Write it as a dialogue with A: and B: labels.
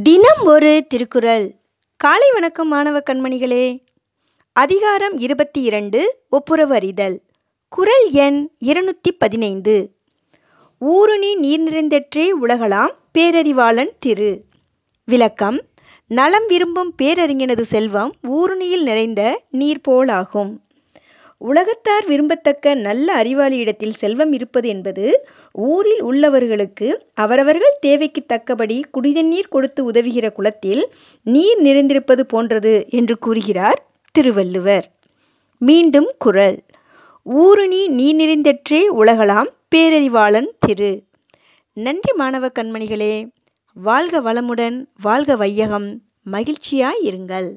A: தினம் ஒரு திருக்குறள். காலை வணக்கம் மாணவ கண்மணிகளே. அதிகாரம் இருபத்தி இரண்டு ஒப்புரவு அறிதல். குறள் எண் இருநூற்றி பதினைந்து. ஊருணி நீர் நிறைந்தற்றே உலகலாம் பேரறிவாளன் திரு. விளக்கம் நலம் விரும்பும் பேரறிஞனது செல்வம் ஊருணியில் நிறைந்த நீர் போலாகும். உலகத்தார் விரும்பத்தக்க நல்ல அறிவாளியிடத்தில் செல்வம் இருப்பது என்பது ஊரில் உள்ளவர்களுக்கு அவரவர்கள் தேவைக்குத் தக்கபடி குடிதண்ணீர் கொடுத்து உதவுகிற குளத்தில் நீர் நிறைந்திருப்பது போன்றது என்று கூறுகிறார் திருவள்ளுவர். மீண்டும் குரல் ஊருணி நீர் நிறைந்தற்றே உலகலாம் பேரறிவாளன் திரு. நன்றி மாணவ கண்மணிகளே! வாழ்க வளமுடன் வாழ்க வையகம் மகிழ்ச்சியாய் இருங்கள்